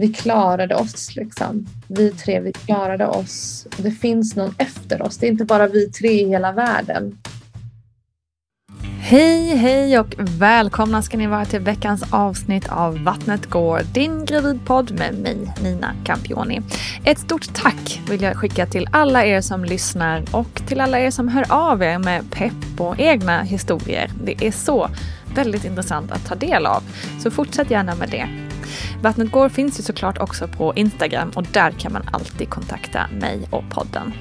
vi klarade oss. Liksom. Vi tre, vi klarade oss. Det finns någon efter oss. Det är inte bara vi tre i hela världen. Hej, hej och välkomna ska ni vara till veckans avsnitt av Vattnet går, din gravidpodd med mig, Nina Campioni. Ett stort tack vill jag skicka till alla er som lyssnar och till alla er som hör av er med pepp och egna historier. Det är så väldigt intressant att ta del av, så fortsätt gärna med det. Vattnet går finns ju såklart också på Instagram och där kan man alltid kontakta mig och podden.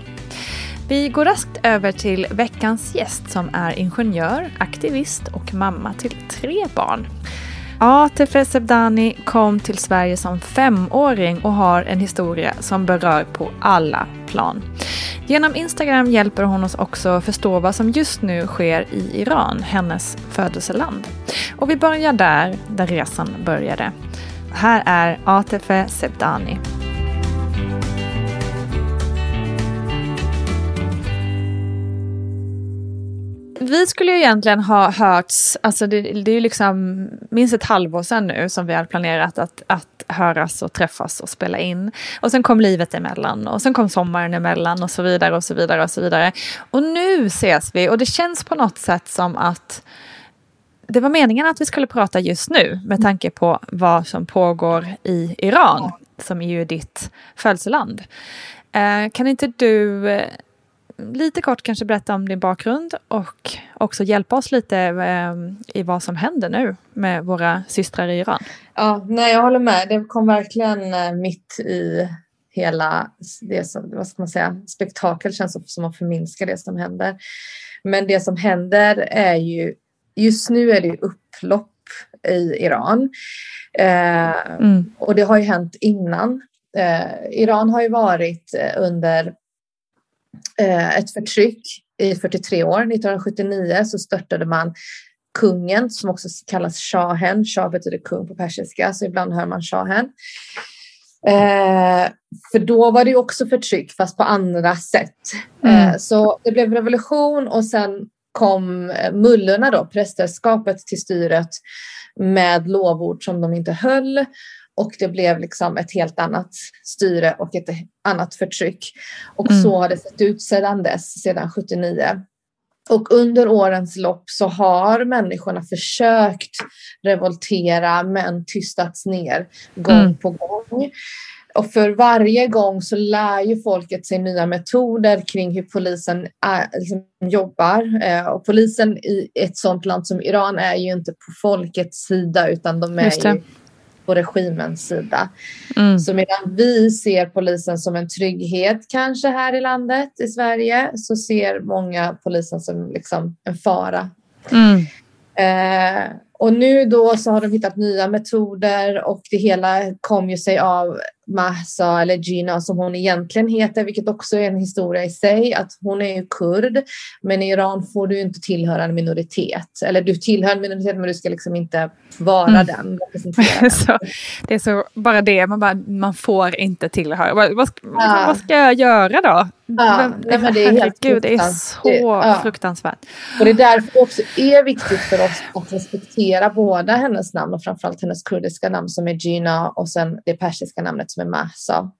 Vi går raskt över till veckans gäst som är ingenjör, aktivist och mamma till tre barn. Atefe Sebdani kom till Sverige som femåring och har en historia som berör på alla plan. Genom Instagram hjälper hon oss också förstå vad som just nu sker i Iran, hennes födelseland. Och vi börjar där, där resan började. Här är Atefe Sebdani. Vi skulle ju egentligen ha hörts, alltså det, det är ju liksom minst ett halvår sedan nu som vi hade planerat att, att höras och träffas och spela in. Och sen kom livet emellan och sen kom sommaren emellan och så vidare och så vidare och så vidare. Och nu ses vi och det känns på något sätt som att det var meningen att vi skulle prata just nu med tanke på vad som pågår i Iran, som är ju ditt födelseland. Eh, kan inte du eh, lite kort kanske berätta om din bakgrund och också hjälpa oss lite eh, i vad som händer nu med våra systrar i Iran. Ja, nej, jag håller med. Det kom verkligen eh, mitt i hela det som, vad ska man säga, spektakel känns som att förminska det som händer. Men det som händer är ju, just nu är det upplopp i Iran. Eh, mm. Och det har ju hänt innan. Eh, Iran har ju varit eh, under ett förtryck i 43 år. 1979 så störtade man kungen som också kallas shahen. Shah betyder kung på persiska så ibland hör man shahen. Eh, för då var det också förtryck fast på andra sätt. Mm. Eh, så det blev revolution och sen kom eh, mullorna då, prästerskapet till styret med lovord som de inte höll. Och det blev liksom ett helt annat styre och ett annat förtryck. Och mm. så har det sett ut sedan dess, sedan 79. Och under årens lopp så har människorna försökt revoltera men tystats ner gång mm. på gång. Och för varje gång så lär ju folket sig nya metoder kring hur polisen är, liksom, jobbar. Eh, och polisen i ett sådant land som Iran är ju inte på folkets sida utan de är ju på regimens sida. Mm. Så medan vi ser polisen som en trygghet kanske här i landet i Sverige så ser många polisen som liksom en fara. Mm. Eh, och nu då så har de hittat nya metoder och det hela kom ju sig av Mahsa eller Gina som hon egentligen heter, vilket också är en historia i sig, att hon är ju kurd, men i Iran får du inte tillhöra en minoritet. Eller du tillhör en minoritet, men du ska liksom inte vara mm. den. så, det är så, bara det, man, bara, man får inte tillhöra. Vad, vad, ja. vad ska jag göra då? Ja, men, men det är helt Gud, det är så ja. fruktansvärt. Och det är därför det också är viktigt för oss att respektera båda hennes namn och framförallt hennes kurdiska namn som är Gina och sen det persiska namnet som är Mahsa.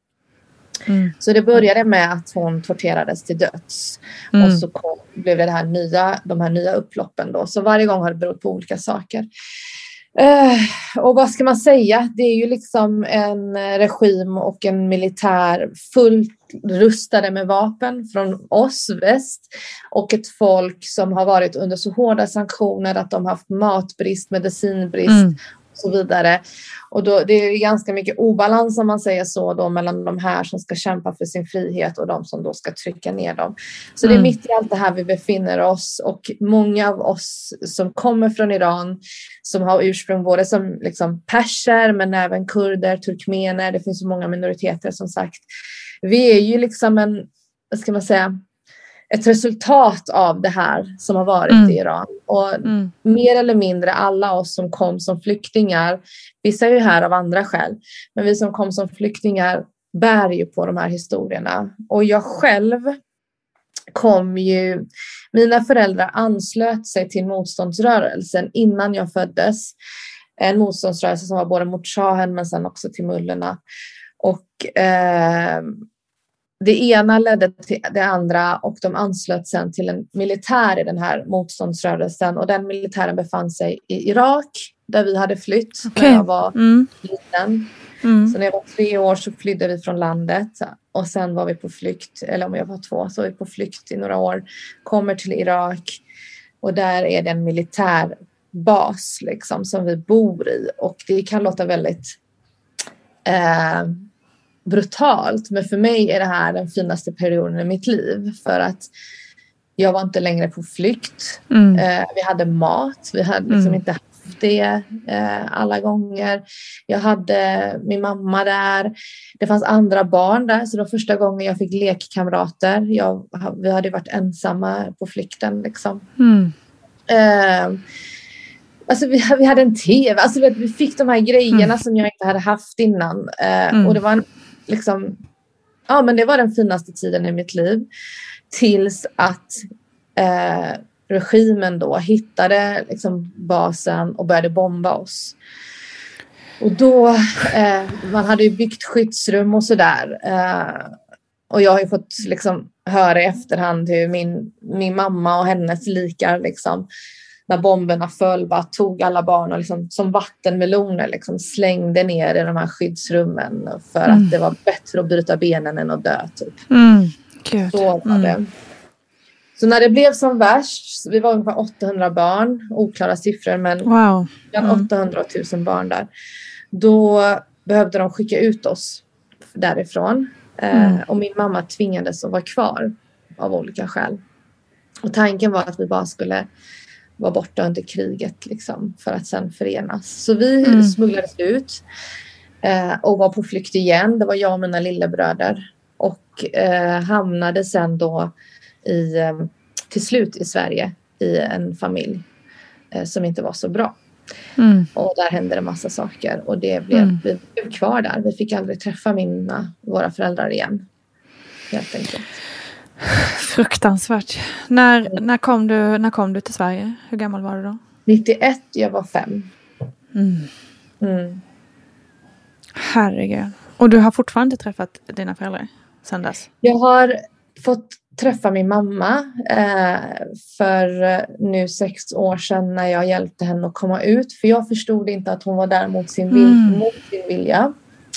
Mm. Så det började med att hon torterades till döds. Mm. Och så kom, blev det, det här nya, de här nya upploppen. Då. Så varje gång har det berott på olika saker. Uh, och vad ska man säga? Det är ju liksom en regim och en militär fullt rustade med vapen från oss väst och ett folk som har varit under så hårda sanktioner att de har haft matbrist, medicinbrist mm så vidare. Och då, det är ganska mycket obalans om man säger så då mellan de här som ska kämpa för sin frihet och de som då ska trycka ner dem. Så mm. det är mm. mitt i allt det här vi befinner oss och många av oss som kommer från Iran som har ursprung både som liksom perser men även kurder, turkmener, det finns så många minoriteter som sagt. Vi är ju liksom en, vad ska man säga, ett resultat av det här som har varit mm. i Iran. Och mm. mer eller mindre alla oss som kom som flyktingar, vissa är ju här av andra skäl, men vi som kom som flyktingar bär ju på de här historierna. Och jag själv kom ju, mina föräldrar anslöt sig till motståndsrörelsen innan jag föddes. En motståndsrörelse som var både mot shahen men sen också till mullorna. Och eh, det ena ledde till det andra och de anslöt sen till en militär i den här motståndsrörelsen och den militären befann sig i Irak där vi hade flytt okay. när jag var mm. liten. Mm. Så när jag var tre år så flydde vi från landet och sen var vi på flykt, eller om jag var två så var vi på flykt i några år, kommer till Irak och där är det en militär bas liksom som vi bor i och det kan låta väldigt eh, brutalt. Men för mig är det här den finaste perioden i mitt liv för att jag var inte längre på flykt. Mm. Eh, vi hade mat. Vi hade liksom mm. inte haft det eh, alla gånger. Jag hade min mamma där. Det fanns andra barn där, så det var första gången jag fick lekkamrater. Jag, vi hade varit ensamma på flykten. Liksom. Mm. Eh, Alltså vi, vi hade en tv, alltså vi fick de här grejerna mm. som jag inte hade haft innan. Eh, mm. Och det var en liksom, ja men det var den finaste tiden i mitt liv. Tills att eh, regimen då hittade liksom basen och började bomba oss. Och då, eh, man hade ju byggt skyddsrum och sådär. Eh, och jag har ju fått liksom höra i efterhand hur min, min mamma och hennes likar liksom när bomberna föll bara tog alla barn och liksom, som vattenmeloner liksom, slängde ner i de här skyddsrummen för mm. att det var bättre att bryta benen än att dö. Typ. Mm. Gud. Så var det. Mm. Så när det blev som värst, vi var ungefär 800 barn, oklara siffror men wow. mm. 800 och 1000 barn där. Då behövde de skicka ut oss därifrån. Eh, mm. och min mamma tvingades att vara kvar av olika skäl. Och tanken var att vi bara skulle var borta under kriget liksom, för att sen förenas. Så vi mm. smugglades ut eh, och var på flykt igen. Det var jag och mina lillebröder och eh, hamnade sen då i, eh, till slut i Sverige i en familj eh, som inte var så bra. Mm. Och där hände det massa saker och det blev, mm. vi blev kvar där. Vi fick aldrig träffa mina, våra föräldrar igen. Helt enkelt. Fruktansvärt. När, när, kom du, när kom du till Sverige? Hur gammal var du då? 91, jag var fem. Mm. Mm. Herregud. Och du har fortfarande inte träffat dina föräldrar sedan dess? Jag har fått träffa min mamma eh, för nu sex år sedan när jag hjälpte henne att komma ut. För jag förstod inte att hon var där mot sin, vil mm. mot sin vilja.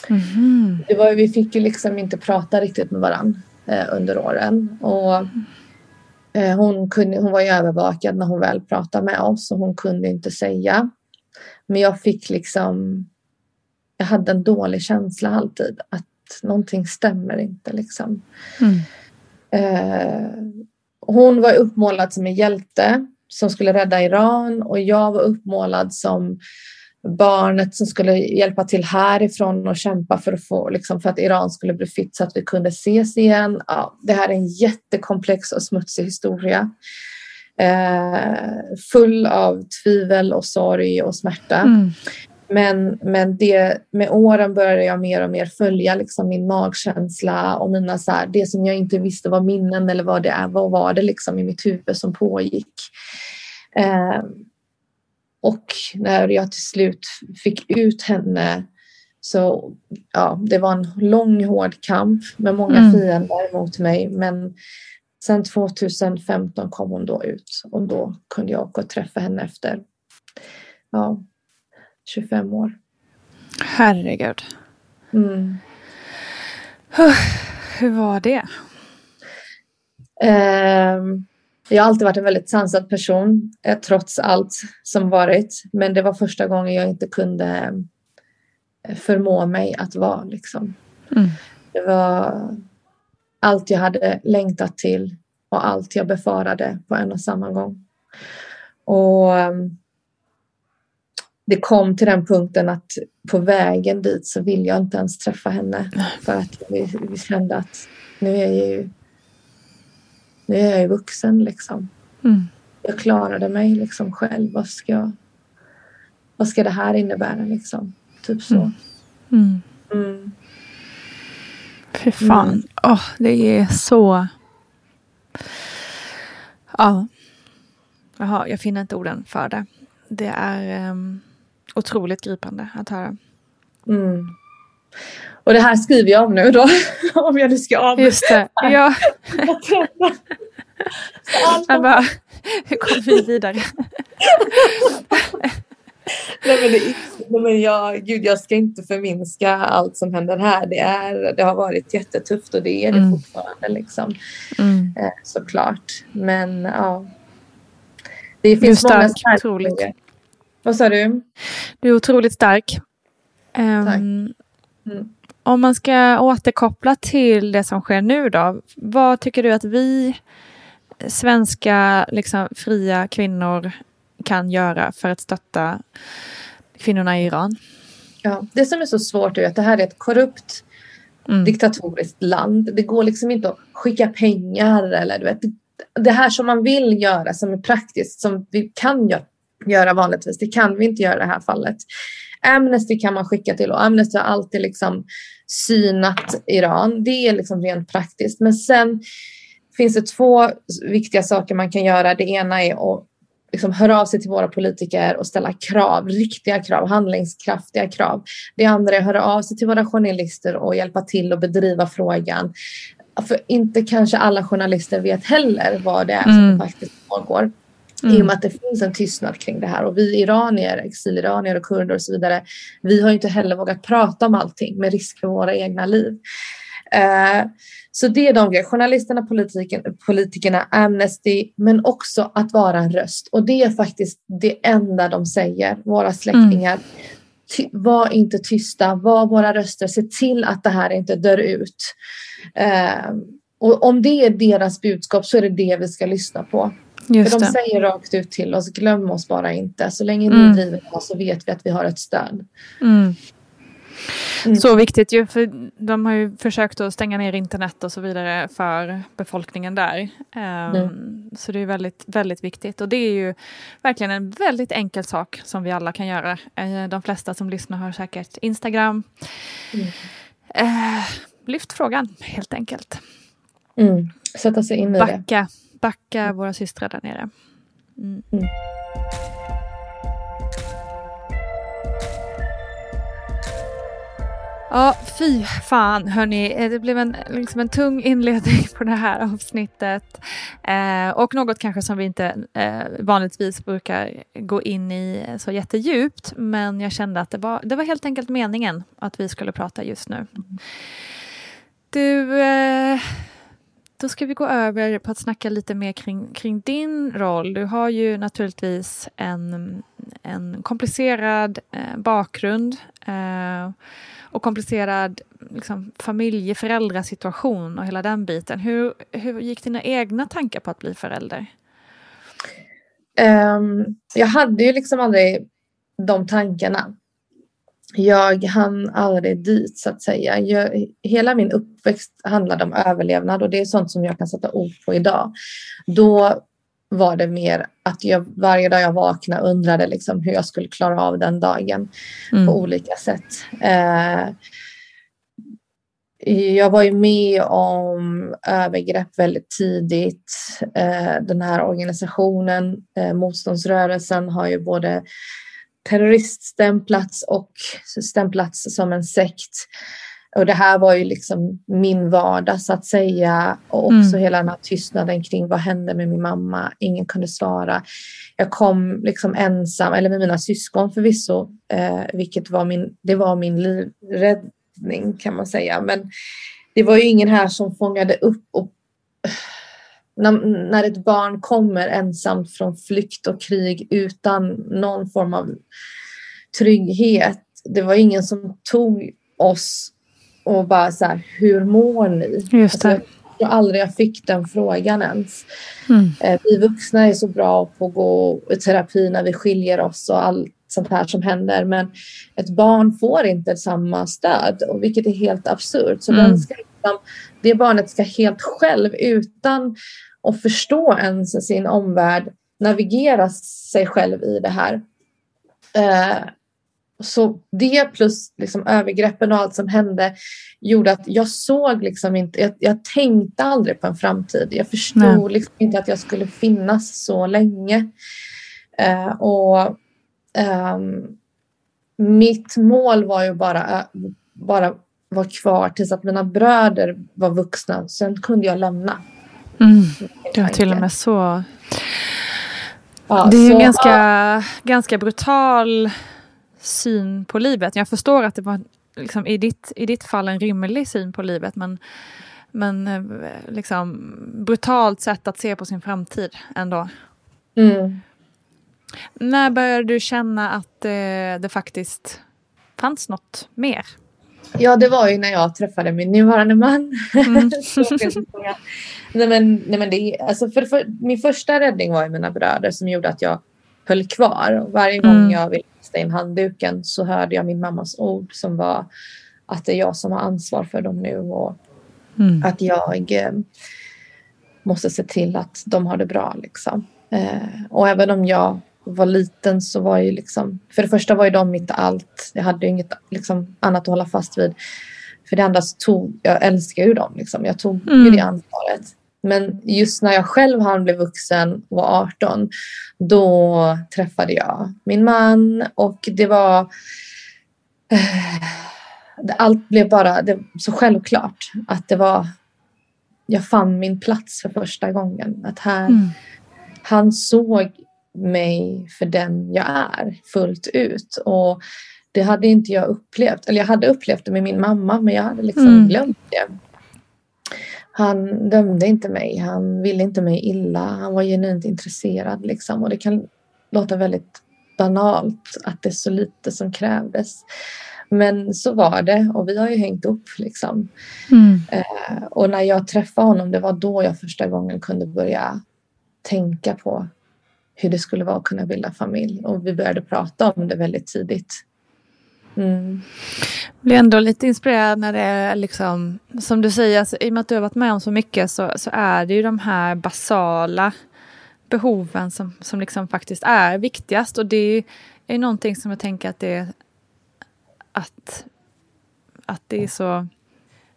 Mm. Det var, vi fick ju liksom inte prata riktigt med varandra eh, under åren. Och, eh, hon, kunde, hon var ju övervakad när hon väl pratade med oss och hon kunde inte säga. Men jag fick liksom... Jag hade en dålig känsla alltid att någonting stämmer inte liksom. Mm. Eh, hon var uppmålad som en hjälte som skulle rädda Iran och jag var uppmålad som barnet som skulle hjälpa till härifrån och kämpa för att, få, liksom, för att Iran skulle bli fritt så att vi kunde ses igen. Ja, det här är en jättekomplex och smutsig historia. Eh, full av tvivel och sorg och smärta. Mm. Men, men det, med åren började jag mer och mer följa liksom min magkänsla och mina så här, det som jag inte visste var minnen eller vad det är. Vad var det liksom i mitt huvud som pågick? Eh, och när jag till slut fick ut henne så ja, det var en lång hård kamp med många mm. fiender mot mig. Men sen 2015 kom hon då ut och då kunde jag åka och träffa henne efter ja, 25 år. Herregud. Mm. Hur var det? Um, jag har alltid varit en väldigt sansad person eh, trots allt som varit. Men det var första gången jag inte kunde eh, förmå mig att vara. Liksom. Mm. Det var allt jag hade längtat till och allt jag befarade på en och samma gång. Och ehm, det kom till den punkten att på vägen dit så vill jag inte ens träffa henne för att vi, vi kände att nu är jag ju nu är jag ju vuxen liksom. Mm. Jag klarade mig liksom själv. Vad ska, vad ska det här innebära liksom? Typ så. Mm. Mm. mm. Fy fan. Mm. Oh, det är så... Ja. Jaha, jag finner inte orden för det. Det är um, otroligt gripande att höra. Mm. Och det här skriver jag om nu då. om jag nu ska avbryta. Just det. Ja. jag bara, hur kommer vi vidare? nej, men det, nej, men jag, gud, jag ska inte förminska allt som händer här. Det, är, det har varit jättetufft och det är det mm. fortfarande. Liksom. Mm. Eh, såklart. Men ja. Det finns du är många stark, otroligt. Vad sa du? Du är otroligt stark. Um, Tack. Mm. Om man ska återkoppla till det som sker nu då. Vad tycker du att vi svenska liksom, fria kvinnor kan göra för att stötta kvinnorna i Iran? Ja, det som är så svårt är att det här är ett korrupt mm. diktatoriskt land. Det går liksom inte att skicka pengar eller du vet. Det här som man vill göra som är praktiskt som vi kan göra vanligtvis. Det kan vi inte göra i det här fallet. Amnesty kan man skicka till och Amnesty har alltid liksom synat Iran. Det är liksom rent praktiskt. Men sen finns det två viktiga saker man kan göra. Det ena är att liksom höra av sig till våra politiker och ställa krav, riktiga krav, handlingskraftiga krav. Det andra är att höra av sig till våra journalister och hjälpa till att bedriva frågan. För inte kanske alla journalister vet heller vad det är som mm. faktiskt pågår. Mm. I och med att det finns en tystnad kring det här. Och vi iranier, exiliranier och kurder och så vidare, vi har inte heller vågat prata om allting med risk för våra egna liv. Uh, så det är de grejerna. Journalisterna, politiken, politikerna, Amnesty, men också att vara en röst. Och det är faktiskt det enda de säger, våra släktingar. Mm. Ty, var inte tysta, var våra röster, se till att det här inte dör ut. Uh, och om det är deras budskap så är det det vi ska lyssna på. Just För de det. säger rakt ut till oss, glöm oss bara inte. Så länge ni mm. driver på så vet vi att vi har ett stöd. Mm. Mm. Så viktigt ju, för de har ju försökt att stänga ner internet och så vidare för befolkningen där. Um, mm. Så det är väldigt, väldigt viktigt. Och det är ju verkligen en väldigt enkel sak som vi alla kan göra. Uh, de flesta som lyssnar har säkert Instagram. Mm. Uh, lyft frågan helt enkelt. Mm. Sätta sig in i backa, det. Backa våra systrar där nere. Ja, fy fan hörni. Eh, det blev en, liksom en tung inledning på det här avsnittet. Eh, och något kanske som vi inte eh, vanligtvis brukar gå in i så jättedjupt. Men jag kände att det var, det var helt enkelt meningen att vi skulle prata just nu. Du, eh, då ska vi gå över på att snacka lite mer kring, kring din roll. Du har ju naturligtvis en, en komplicerad eh, bakgrund. Eh, och komplicerad liksom, familje-föräldrasituation och hela den biten. Hur, hur gick dina egna tankar på att bli förälder? Um, jag hade ju liksom aldrig de tankarna. Jag hann aldrig dit så att säga. Jag, hela min uppväxt handlade om överlevnad och det är sånt som jag kan sätta ord på idag. Då var det mer att jag varje dag jag vaknade undrade liksom hur jag skulle klara av den dagen mm. på olika sätt. Eh, jag var ju med om övergrepp väldigt tidigt. Eh, den här organisationen, eh, motståndsrörelsen, har ju både terroriststämplats och stämplats som en sekt. Och det här var ju liksom min vardag så att säga. Och också mm. hela den här tystnaden kring vad hände med min mamma. Ingen kunde svara. Jag kom liksom ensam, eller med mina syskon förvisso, eh, vilket var min, det var min livräddning kan man säga. Men det var ju ingen här som fångade upp och när, när ett barn kommer ensamt från flykt och krig utan någon form av trygghet. Det var ingen som tog oss och bara så här, hur mår ni? Just det. Alltså, jag tror aldrig jag fick den frågan ens. Mm. Eh, vi vuxna är så bra på att gå i terapi när vi skiljer oss och allt sånt här som händer. Men ett barn får inte samma stöd, och vilket är helt absurt. Så mm. den ska, liksom, det barnet ska helt själv, utan att förstå ens sin omvärld, navigera sig själv i det här. Eh, så det plus liksom övergreppen och allt som hände gjorde att jag såg liksom inte, jag, jag tänkte aldrig på en framtid. Jag förstod liksom inte att jag skulle finnas så länge. Uh, och um, mitt mål var ju bara, uh, bara vara kvar tills att mina bröder var vuxna. Sen kunde jag lämna. Mm. Det var till och med så. Ja, det är så, en ganska, ja. ganska brutal syn på livet. Jag förstår att det var liksom, i, ditt, i ditt fall en rimlig syn på livet men, men eh, liksom, brutalt sätt att se på sin framtid ändå. Mm. När började du känna att det, det faktiskt fanns något mer? Ja, det var ju när jag träffade min nuvarande man. Mm. nej, men, nej, men det, alltså för, för, min första räddning var ju mina bröder som gjorde att jag höll kvar. Och varje gång mm. jag ville kasta in handduken så hörde jag min mammas ord som var att det är jag som har ansvar för dem nu och mm. att jag eh, måste se till att de har det bra. Liksom. Eh, och även om jag var liten så var ju liksom, för det första var ju de mitt allt. Jag hade ju inget liksom, annat att hålla fast vid. För det andra så tog, jag älskar ju dem liksom. Jag tog mm. ju det ansvaret. Men just när jag själv hann bli vuxen och var 18, då träffade jag min man och det var... Eh, allt blev bara det, så självklart att det var... Jag fann min plats för första gången. Att här, mm. Han såg mig för den jag är fullt ut. Och det hade inte jag upplevt. Eller jag hade upplevt det med min mamma men jag hade liksom mm. glömt det. Han dömde inte mig, han ville inte mig illa, han var genuint intresserad liksom. Och det kan låta väldigt banalt att det är så lite som krävdes. Men så var det och vi har ju hängt upp liksom. Mm. Eh, och när jag träffade honom, det var då jag första gången kunde börja tänka på hur det skulle vara att kunna bilda familj. Och vi började prata om det väldigt tidigt. Mm. Jag blir ändå lite inspirerad när det är liksom, som du säger, alltså, i och med att du har varit med om så mycket så, så är det ju de här basala behoven som, som liksom faktiskt är viktigast. Och det är, är någonting som jag tänker att det är att, att det är så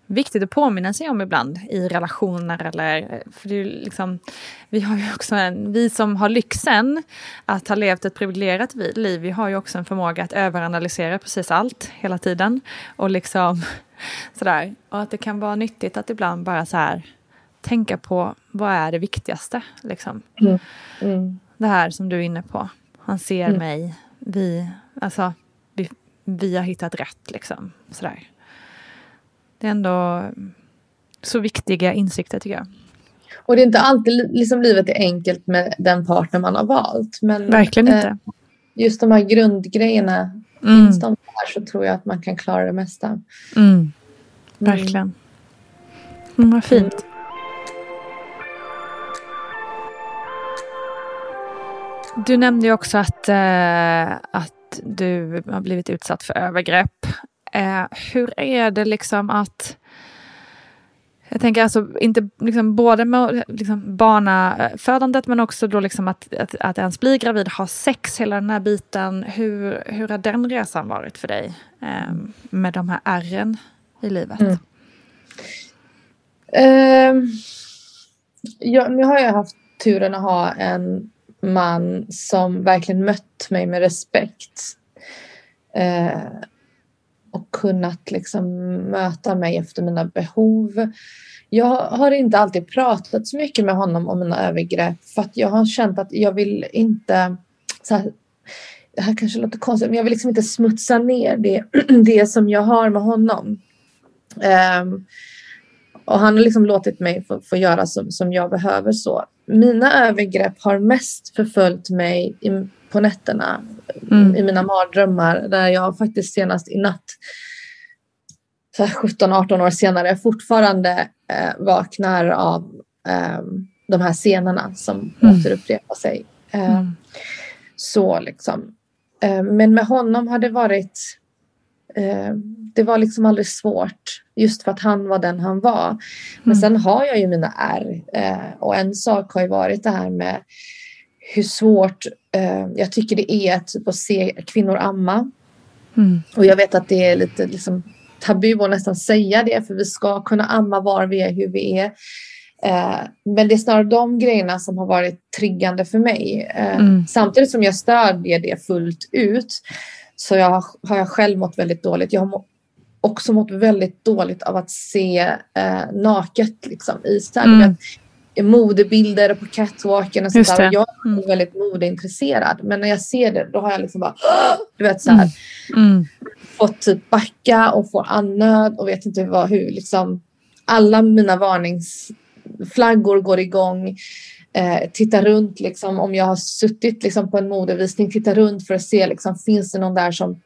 viktigt att påminna sig om ibland i relationer eller för det är liksom, vi har ju också en, vi som har lyxen att ha levt ett privilegierat liv, vi har ju också en förmåga att överanalysera precis allt hela tiden och liksom sådär och att det kan vara nyttigt att ibland bara så här tänka på vad är det viktigaste liksom. Mm. Mm. Det här som du är inne på, han ser mm. mig, vi, alltså vi, vi har hittat rätt liksom sådär. Det är ändå så viktiga insikter tycker jag. Och det är inte alltid liksom livet är enkelt med den partner man har valt. Men, Verkligen inte. Eh, just de här grundgrejerna, mm. finns de där så tror jag att man kan klara det mesta. Mm. mm. Verkligen. Mm, vad fint. Du nämnde ju också att, eh, att du har blivit utsatt för övergrepp. Eh, hur är det liksom att jag tänker alltså inte liksom både med liksom barnafödandet eh, men också då liksom att, att, att ens bli gravid, ha sex, hela den här biten. Hur, hur har den resan varit för dig eh, med de här ärren i livet? Mm. Eh, ja, nu har jag haft turen att ha en man som verkligen mött mig med respekt. Eh, och kunnat liksom möta mig efter mina behov. Jag har inte alltid pratat så mycket med honom om mina övergrepp för att jag har känt att jag vill inte så här, det här kanske låter konstigt, men jag vill liksom inte smutsa ner det, det som jag har med honom. Um, och han har liksom låtit mig få, få göra som, som jag behöver så. Mina övergrepp har mest förföljt mig i, på nätterna mm. i mina mardrömmar där jag faktiskt senast i natt 17-18 år senare fortfarande eh, vaknar av eh, de här scenerna som mm. återupprepar sig. Eh, mm. Så liksom. Eh, men med honom har det varit eh, det var liksom aldrig svårt just för att han var den han var. Men mm. sen har jag ju mina ärr eh, och en sak har ju varit det här med hur svårt eh, jag tycker det är typ att se kvinnor amma. Mm. Och jag vet att det är lite liksom, tabu att nästan säga det för vi ska kunna amma var vi är, hur vi är. Eh, men det är snarare de grejerna som har varit triggande för mig. Eh, mm. Samtidigt som jag stödjer det fullt ut så jag, har jag själv mått väldigt dåligt. Jag har också mått väldigt dåligt av att se eh, naket liksom, i mm. Modebilder på catwalken och sånt där. Jag är mm. väldigt modeintresserad men när jag ser det då har jag liksom bara du vet så här, mm. mm. fått typ backa och få annöd och vet inte vad, hur liksom alla mina varningsflaggor går igång. Eh, titta runt liksom om jag har suttit liksom på en modevisning, titta runt för att se liksom finns det någon där som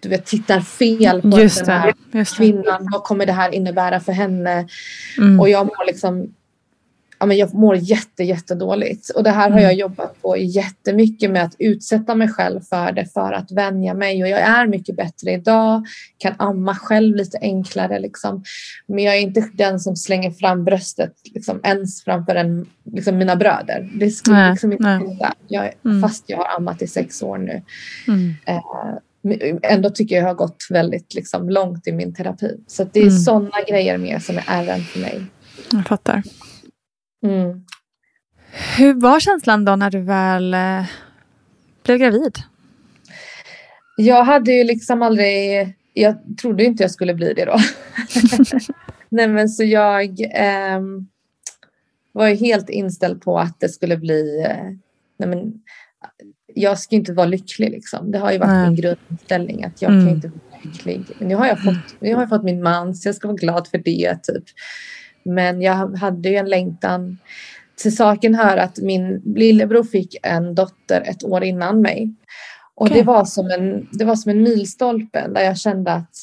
du vet, tittar fel på just den här kvinnan. Vad kommer det här innebära för henne? Mm. Och jag mår liksom ja, men jag mår jätte, jättedåligt. Och det här har jag mm. jobbat på jättemycket med att utsätta mig själv för det för att vänja mig. Och jag är mycket bättre idag, kan amma själv lite enklare. Liksom. Men jag är inte den som slänger fram bröstet liksom, ens framför en, liksom, mina bröder. Det skulle liksom inte hända. Jag, mm. Fast jag har ammat i sex år nu. Mm. Eh, ändå tycker jag har gått väldigt liksom, långt i min terapi. Så det är mm. sådana grejer mer som är ärren för mig. Jag fattar. Mm. Hur var känslan då när du väl eh, blev gravid? Jag hade ju liksom aldrig... Jag trodde inte jag skulle bli det då. nej men så jag eh, var ju helt inställd på att det skulle bli... Eh, nej men, jag ska inte vara lycklig liksom. Det har ju varit Nej. min grundinställning att jag mm. kan inte vara lycklig. Men nu har jag fått, nu har jag fått min man så jag ska vara glad för det typ. Men jag hade ju en längtan. Till saken hör att min lillebror fick en dotter ett år innan mig. Och okay. det, var som en, det var som en milstolpe där jag kände att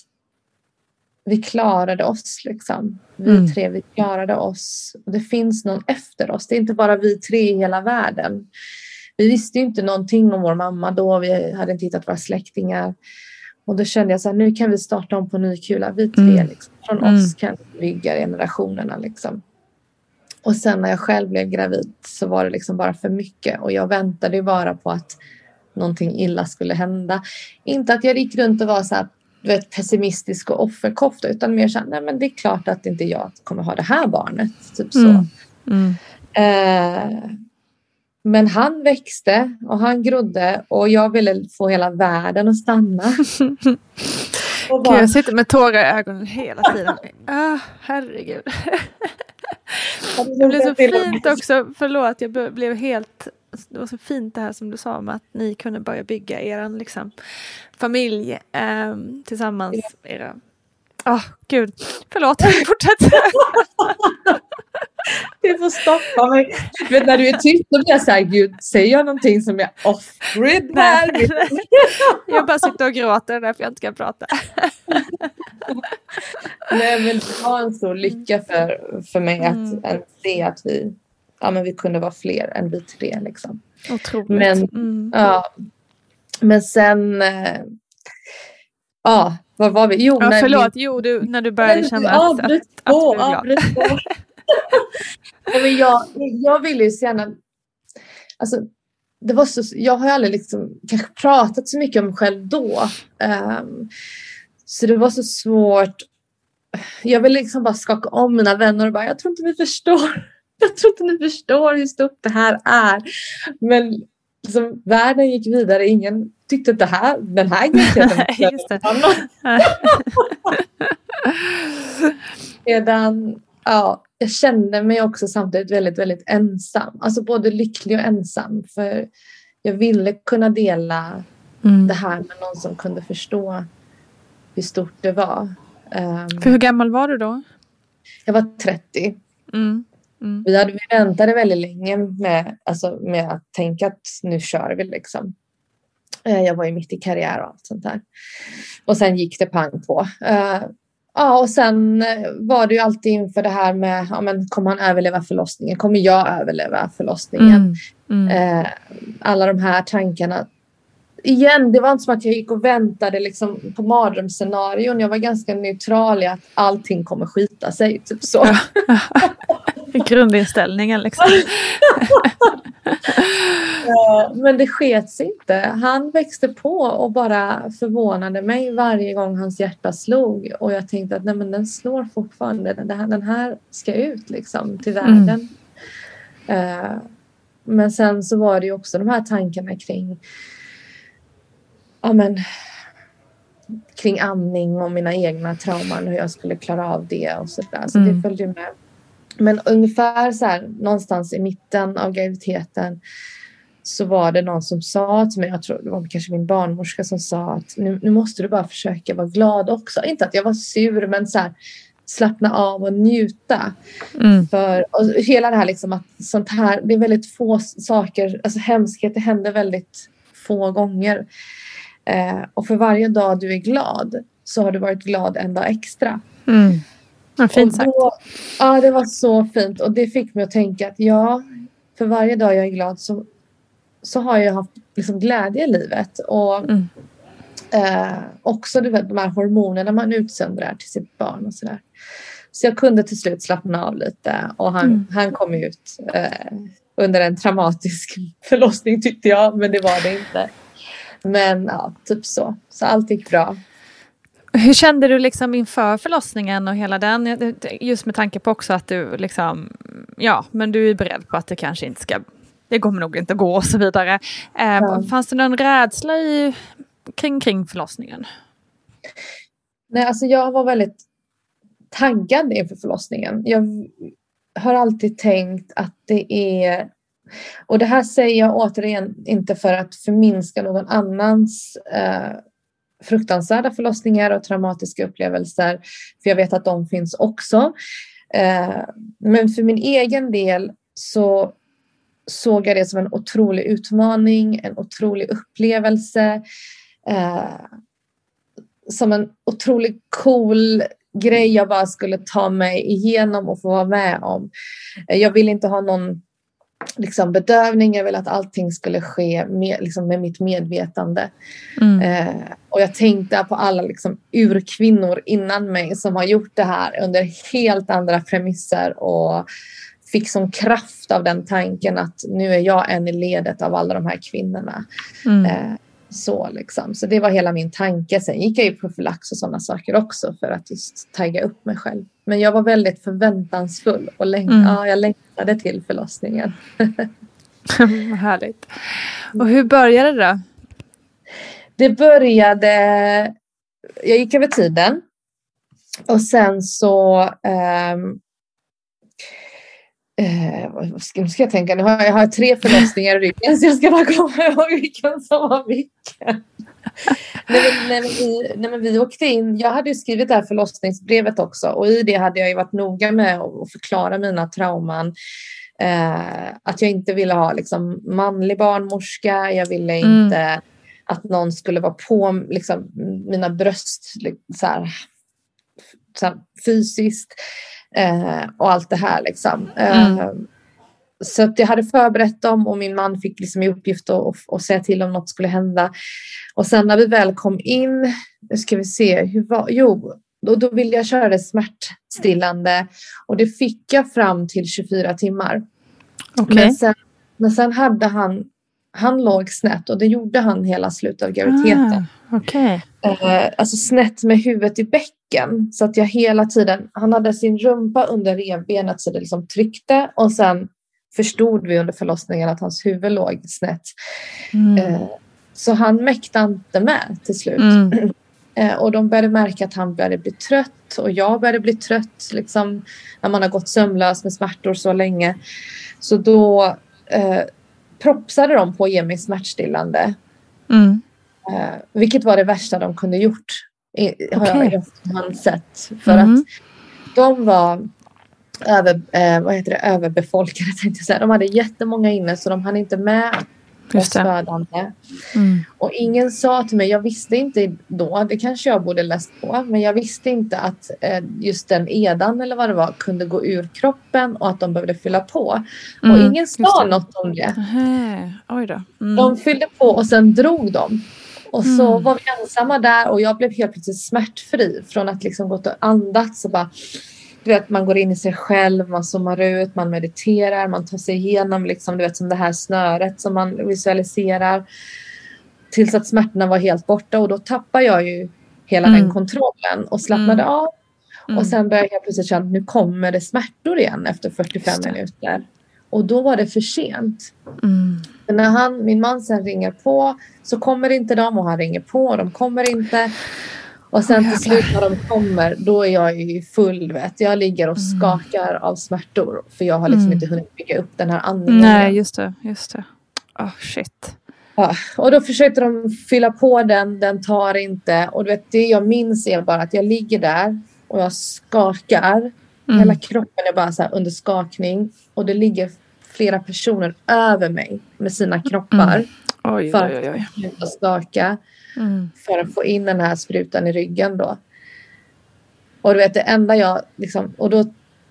vi klarade oss. Liksom. Vi mm. tre, vi klarade oss. Det finns någon efter oss. Det är inte bara vi tre i hela världen vi visste inte någonting om vår mamma då. Vi hade inte hittat våra släktingar. Och då kände jag så här, nu kan vi starta om på ny kula. Vi tre, mm. liksom. från mm. oss kan vi bygga generationerna. Liksom. Och sen när jag själv blev gravid så var det liksom bara för mycket. Och jag väntade bara på att någonting illa skulle hända. Inte att jag gick runt och var så här vet, pessimistisk och offerkofta utan mer så här, nej men det är klart att inte jag kommer ha det här barnet. Typ så. Mm. Mm. Eh, men han växte och han grodde och jag ville få hela världen att stanna. Och Gud, bara, jag sitter med tårar i ögonen hela tiden. Ah, herregud. Det blev så fint också, förlåt jag blev helt, det var så fint det här som du sa om att ni kunde börja bygga er liksom, familj ehm, tillsammans. Era... Ah, gud, förlåt, fortsätt. Du får stoppa mig. Du vet, när du är tyst då blir jag så här, gud, säger jag någonting som är off-grid här? Jag bara sitter och gråter därför jag inte kan prata. Nej, men det var en stor lycka för, för mig Mm. att, att se att vi, ja, men vi kunde vara fler än vi tre. Liksom. Otroligt. Men, mm. ja. men sen, eh, ja, var var vi? Jo, ja, när förlåt, vi- jo, du, när du började känna att, att, att Avbryt du blev glad. Nej, men jag, jag ville ju så gärna... Alltså, det var så, jag har ju aldrig liksom, kanske pratat så mycket om mig själv då. Ehm, så det var så svårt. Jag ville liksom bara skaka om mina vänner och bara, jag tror inte ni förstår. Jag tror inte ni förstår hur stort det här är. Men liksom, världen gick vidare. Ingen tyckte att det här, den här det. Sedan, ja, jag kände mig också samtidigt väldigt, väldigt ensam. Alltså både lycklig och ensam. För jag ville kunna dela Mm. det här med någon som kunde förstå hur stort det var. Ehm, För hur gammal var du då? jag var 30. Mm. Mm. Vi, hade, vi väntade väldigt länge med, alltså, med att tänka att nu kör vi liksom. Eh, Jag var ju mitt i karriär och allt sånt där. Och sen gick det pang på. Eh, Ja, och sen eh, var det ju alltid inför det här med, ja, men kommer han överleva förlossningen? Kommer jag överleva förlossningen? Mm. Mm. Alla de här tankarna. Igen, det var inte som att jag gick och väntade liksom på mardrömsscenarion. Jag var ganska neutral i att allting kommer skita sig. Typ så. Grundinställningen liksom. Men det sket sig inte. Han växte på och bara förvånade mig varje gång hans hjärta slog. Och jag tänkte att nej, men den slår fortfarande. Den här, den här ska ut liksom till Mm. världen. Eh, Men sen så var det ju också de här tankarna kring ja, men, kring amning och mina egna trauman. Hur jag skulle klara av det och sådär. Så Mm. det följde med. Men ungefär så här någonstans i mitten av graviditeten så var det någon som sa till mig, jag tror det var kanske min barnmorska som sa att nu, nu måste du bara försöka vara glad också. Inte att jag var sur men så här, slappna av och njuta. Mm. För, och hela det här liksom att sånt här, det är väldigt få saker, alltså hemskheter händer väldigt få gånger. Eh, och för varje dag du är glad så har du varit glad en dag extra. Mm. Ja, fint sagt. då, ja, det var så fint och det fick mig att tänka att ja, för varje dag jag är glad så, så har jag haft liksom glädje i livet. Och Mm. eh, också du vet, de här hormonerna man utsöndrar till sitt barn och sådär. Så jag kunde till slut slappna av lite och han, Mm. han kom ut eh, under en traumatisk förlossning tyckte jag, men det var det inte. Men ja, typ så. Så allt gick bra. Hur kände du liksom inför förlossningen och hela den? Just med tanke på också att du liksom, ja, men du är beredd på att det kanske inte ska, det kommer nog inte gå och så vidare. Eh, Ja. Fanns det någon rädsla i, kring, kring förlossningen? Nej, alltså jag var väldigt taggad inför förlossningen. Jag har alltid tänkt att det är... Och det här säger jag återigen inte för att förminska någon annans eh, fruktansvärda förlossningar och traumatiska upplevelser. För jag vet att de finns också. Eh, men för min egen del så såg jag det som en otrolig utmaning, en otrolig upplevelse. Eh, som en otroligt cool grej jag bara skulle ta mig igenom och få vara med om. Jag vill inte ha någon liksom, bedövning, jag vill att allting skulle ske med, liksom, med mitt medvetande. Mm. Eh, och jag tänkte på alla liksom, urkvinnor innan mig som har gjort det här under helt andra premisser och fick som kraft av den tanken att nu är jag en i ledet av alla de här kvinnorna. Mm. Eh, Så, liksom. så det var hela min tanke. Sen gick jag ju profylax och sådana saker också för att just tagga upp mig själv. Men jag var väldigt förväntansfull och läng mm. ja, jag längtade till förlossningen. Härligt. Och hur började det då? Det började... Jag gick över tiden. Och sen så... Um, Eh, vad ska, nu ska jag tänka, nu har jag, jag har tre förlossningar i ryggen så jag ska bara komma ihåg vilken som var vilken. nej, men, nej, men vi, nej, men vi åkte in, jag hade skrivit det här förlossningsbrevet också och i det hade jag varit noga med att förklara mina trauman. Eh, att jag inte ville ha liksom, manlig barnmorska, jag ville mm. inte att någon skulle vara på liksom, mina bröst så här, så här, fysiskt eh, och allt det här. Liksom. Mm. Eh, så att jag hade förberett dem och min man fick liksom i uppgift att, att, säga till om något skulle hända. Och sen när vi väl kom in, nu ska vi se, hur var, jo, då, då ville jag köra det smärtstillande och det fick jag fram till 24 timmar. Okay. Men, sen, men sen hade han, han låg snett och det gjorde han hela slutet av graviditeten. Ah, okay. eh, alltså snett med huvudet i bäcken så att jag hela tiden, han hade sin rumpa under revbenet så det liksom tryckte och sen förstod vi under förlossningen att hans huvud låg snett. Mm. Eh, så han mäktade inte med till slut. Mm. Eh, och de började märka att han började bli trött och jag började bli trött liksom, när man har gått sömnlös med smärtor så länge. Så då eh, propsade de på att ge mig smärtstillande. Mm. Eh, vilket var det värsta de kunde gjort. I, har okay. jag sett. För mm. att de var över, eh, vad heter det, överbefolkade. Tänkte jag säga. De hade jättemånga inne så de hann inte med oss födande. Mm. Och ingen sa till mig, jag visste inte då, det kanske jag borde läst på, men jag visste inte att eh, just den edan eller vad det var kunde gå ur kroppen och att de behövde fylla på. Mm. Och ingen sa något om det. Oj då. Mm. De fyllde på och sen drog de. Och så mm. var vi ensamma där och jag blev helt plötsligt smärtfri från att liksom gått och andats och bara du vet, man går in i sig själv, man zoomar ut, man mediterar, man tar sig igenom liksom, du vet, som det här snöret som man visualiserar. Tills att smärtorna var helt borta och då tappar jag ju hela mm. den kontrollen och slappnade mm. av. Mm. Och sen började jag plötsligt känna att nu kommer det smärtor igen efter 45 minuter. Och då var det för sent. Mm. när han, min man sen ringer på så kommer inte de och han ringer på och de kommer inte. Och sen till slut när de kommer, då är jag ju full. Vet. Jag ligger och mm. skakar mm. av smärtor. För jag har liksom mm. inte hunnit bygga upp den här andningen. Nej, just det. Just det. Oh, shit. Ja, och då försökte de fylla på den, den tar inte. Och du vet, det jag minns är bara att jag ligger där och jag skakar. Mm. Hela kroppen är bara så under skakning. Och det ligger flera personer över mig med sina kroppar. Mm. Oj, för oj, oj. att sluta skaka. Mm. För att få in den här sprutan i ryggen då. Och du vet det enda jag liksom, och då,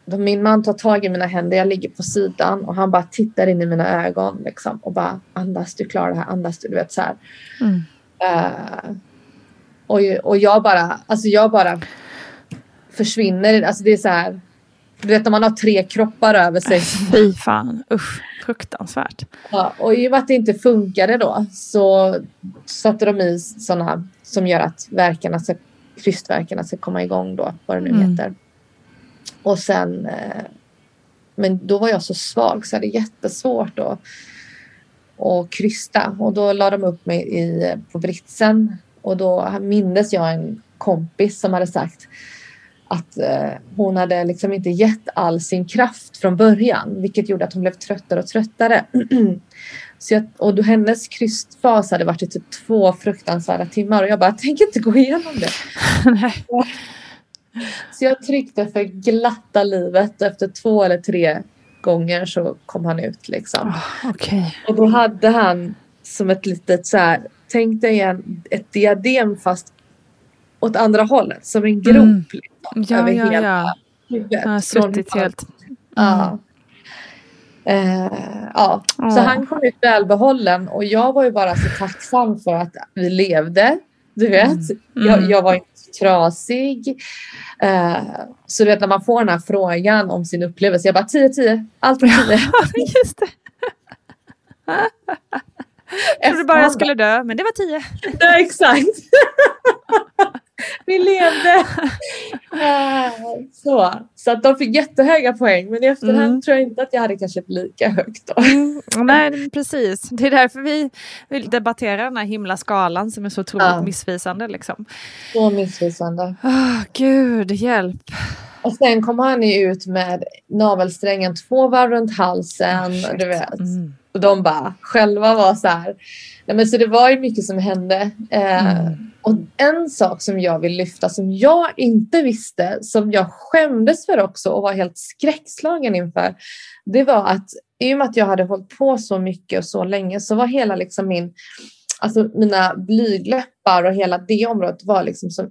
då min man tar tag i mina händer, jag ligger på sidan och han bara tittar in i mina ögon liksom och bara andas, du klarar det här, andas du, du vet så här. Mm. Uh, och, och jag bara, alltså jag bara försvinner, alltså det är så här, du vet när man har tre kroppar över sig. Fy fan, usch. Fruktansvärt. Ja, och i och med att det inte funkade då så satte de i sådana som gör att verkarna ska, krystverkarna ska komma igång då, vad det nu mm. heter. Och sen, eh, men då var jag så svag så det är jättesvårt att, att krysta. Och då la de upp mig i, på britsen och då mindes jag en kompis som hade sagt att eh, hon hade liksom inte gett all sin kraft från början vilket gjorde att hon blev tröttare och tröttare. Så jag, och då hennes krystfas hade varit i typ två fruktansvärda timmar och jag bara, tänker inte gå igenom det. så jag tryckte för glatta livet och efter två eller tre gånger så kom han ut liksom. Oh, okay. Och då hade han som ett litet så här, tänk dig en, ett diadem fast åt andra hållet som en grop. Mm. Ja, över ja, hela ja. huvudet. Jag har helt. Mm. Ja. Uh, ja, oh. så han kom ut välbehållen och jag var ju bara så tacksam för att vi levde. Du vet, mm. Mm. Jag, jag, var inte trasig. Uh, så du vet när man får den här frågan om sin upplevelse, jag bara 10-10, allt är 10. Just det. Jag trodde bara jag skulle dö, men det var tio. Ja, exakt. Vi levde. Så, så att de fick jättehöga poäng men i efterhand mm. tror jag inte att jag hade kanske lika högt. Då. Mm, nej, precis. Det är därför vi vill debattera den här himla skalan som är så otroligt ja. missvisande. Liksom. Så missvisande. Oh, Gud, hjälp. Och sen kom han ju ut med navelsträngen två varv runt halsen. Oh, du vet. Mm. Och de bara själva var så här. Nej, men så det var ju mycket som hände. Eh, mm. Och en sak som jag vill lyfta som jag inte visste, som jag skämdes för också och var helt skräckslagen inför. Det var att i och med att jag hade hållit på så mycket och så länge så var hela liksom min, alltså mina blygläppar och hela det området var liksom som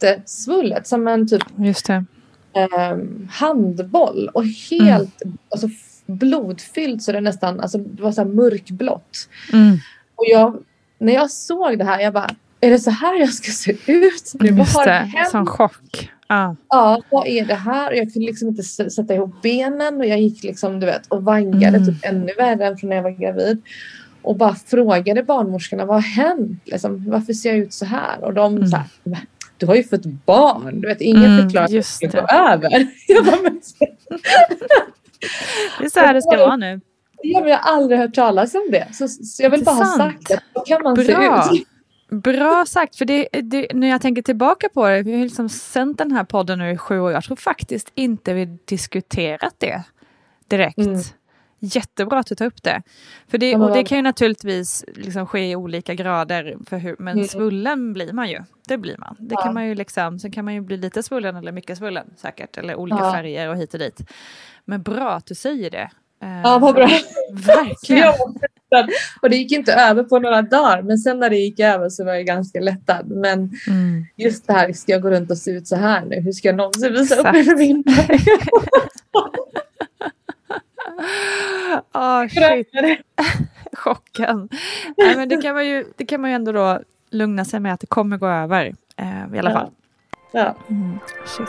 jättesvullet som en typ Just. Eh, handboll och helt mm. alltså, blodfyllt så det nästan, alltså det var så mörkblått. Mm. Och jag när jag såg det här, jag bara, är det så här jag ska se ut? Nu, vad har hänt? som chock. Ah. Ja, vad är det här? Jag kunde liksom inte sätta ihop benen och jag gick liksom, du vet, och vangade mm. typ ännu värre än från när jag var gravid. Och bara frågade barnmorskorna, vad har hänt? Liksom, varför ser jag ut så här? Och de mm. så här, du har ju fått barn. Du vet, ingen mm, förklarar att det ska gå över. Jag bara, men... det är så här det ska vara nu. Ja, men jag har aldrig hört talas om det. Så, så jag vill bara ha sagt det. Så kan man Bra. se ut. Bra sagt, för det, det, när jag tänker tillbaka på det, vi har liksom sänt den här podden nu i sju år, jag tror faktiskt inte vi diskuterat det direkt. Mm. Jättebra att du tar upp det. För det, och det kan ju naturligtvis liksom ske i olika grader, för hur, men mm. svullen blir man ju. Det blir man. Det ja. kan man ju liksom, sen kan man ju bli lite svullen eller mycket svullen säkert, eller olika ja. färger och hit och dit. Men bra att du säger det, Ja, vad bra. Verkligen. och det gick inte över på några dagar, men sen när det gick över så var jag ganska lättad. Men mm. just det här, ska jag gå runt och se ut så här nu? Hur ska jag någonsin visa Exakt. upp min vinter? oh, shit. Chocken. Nej, men det, kan man ju, det kan man ju ändå då lugna sig med att det kommer gå över eh, i alla fall. Ja. Mm, shit.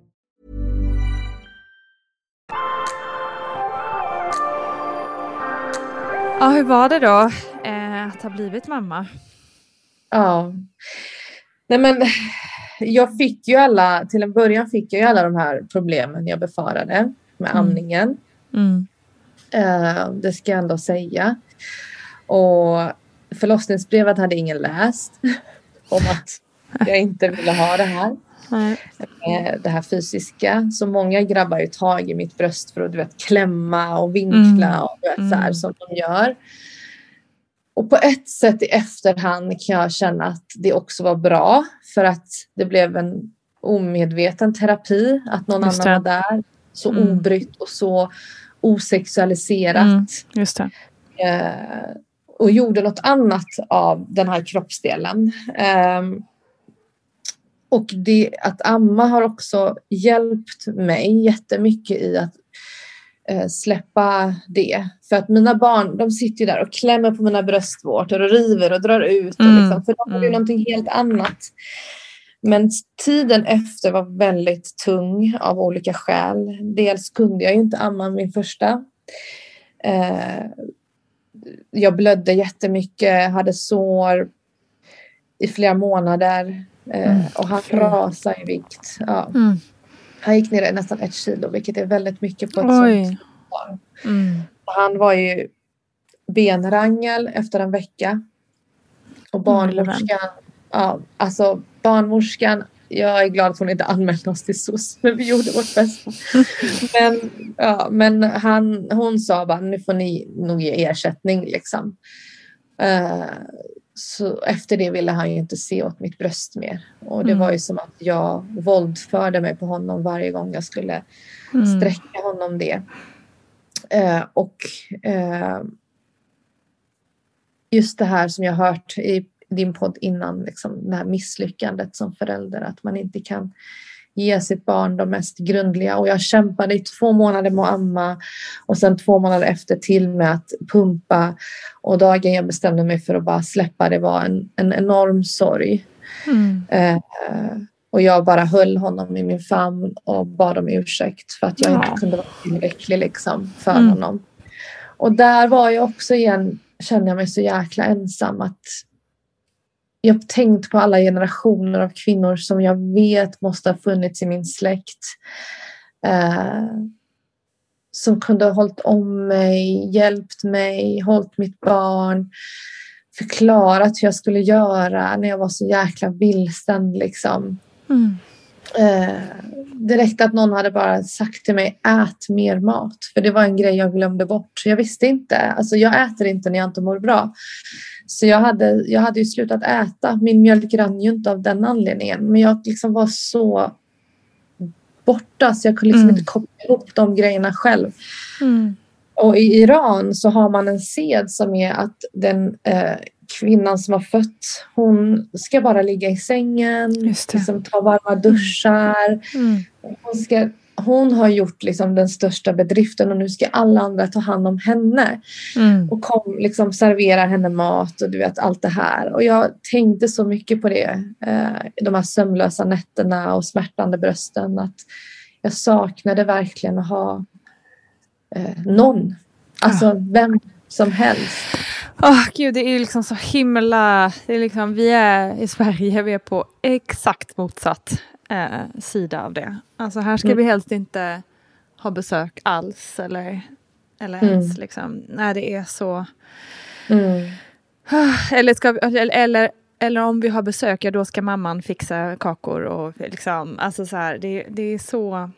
Ja, hur var det då eh, att ha blivit mamma? Ja. Nej men, jag fick ju alla, till en början fick jag ju alla de här problemen jag befarade med Mm. amningen. Mm. Eh, det ska jag ändå säga. Och förlossningsbrevet hade ingen läst om att jag inte ville ha det här. Nej. eh, det här fysiska. Så många grabbar ju tag i mitt bröst för att du vet, klämma och vinkla Mm. och du vet, så här, Mm. som de gör. Och på ett sätt i efterhand kan jag känna att det också var bra för att det blev en omedveten terapi. Att någon Just annan det. var där. Så Mm. obrytt och så osexualiserat. Mm, just det. Eh, och gjorde något annat av den här kroppsdelen. Ehm, och det, att amma har också hjälpt mig jättemycket i att eh, släppa det. För att mina barn de sitter där och klämmer på mina bröstvårtor och river och drar ut. Och Mm, liksom, för de har ju mm. någonting helt annat. Men tiden efter var väldigt tung av olika skäl. Dels kunde jag ju inte amma min första. Eh, jag blödde jättemycket, hade sår i flera månader Mm. och han rasade i vikt. Ja. Mm. Han gick ner nästan ett kilo, vilket är väldigt mycket på ett sånt Oj. barn. Mm. Han var ju benrangel efter en vecka. Och barnmorskan, ja, alltså barnmorskan, jag är glad att hon inte anmälde oss till SOS, men vi gjorde vårt bästa. men ja, men han, hon sa bara, nu får ni nog ge ersättning liksom. Eh, så efter det ville han ju inte se åt mitt bröst mer. Och det Mm. var ju som att jag våldförde mig på honom varje gång jag skulle Mm. sträcka honom det. Eh, och eh, just det här som jag hört i din podd innan, liksom, det här misslyckandet som förälder, att man inte kan ge sitt barn de mest grundliga. Och jag kämpade i två månader med att amma och sen två månader efter till med att pumpa. Och dagen jag bestämde mig för att bara släppa det var en, en enorm sorg. Mm. Eh, och jag bara höll honom i min famn och bad om ursäkt för att jag Ja. inte kunde vara tillräcklig liksom, för Mm. honom. Och där var jag också igen, kände jag mig så jäkla ensam att jag har tänkt på alla generationer av kvinnor som jag vet måste ha funnits i min släkt. Eh, som kunde ha hållit om mig, hjälpt mig, hållit mitt barn, förklarat hur jag skulle göra när jag var så jäkla vilsen. Liksom. Mm. Eh, direkt att någon hade bara sagt till mig ät mer mat. För det var en grej jag glömde bort. Jag visste inte. Alltså, jag äter inte när jag inte mår bra. Så jag hade, jag hade ju slutat äta. Min mjölk rann ju inte av den anledningen. Men jag liksom var så borta så jag kunde liksom Mm. inte koppla ihop de grejerna själv. Mm. Och i Iran så har man en sed som är att den eh, kvinnan som har fött, hon ska bara ligga i sängen, liksom, ta varma duschar. Mm. Hon, ska, hon har gjort liksom, den största bedriften och nu ska alla andra ta hand om henne. Mm. Och kom, liksom, serverar henne mat och du vet allt det här. Och jag tänkte så mycket på det. Eh, de här sömnlösa nätterna och smärtande brösten. Att jag saknade verkligen att ha eh, någon. Alltså vem som helst. Åh gud, det är liksom så himla... Det är liksom, vi är i Sverige, vi är på exakt motsatt eh, sida av det. Alltså här ska Mm. vi helst inte ha besök alls eller, eller Mm. ens liksom... Nej, det är så... Mm. Eller, ska vi, eller, eller, eller om vi har besök, ja då ska mamman fixa kakor och liksom... Alltså så här, det, det är så...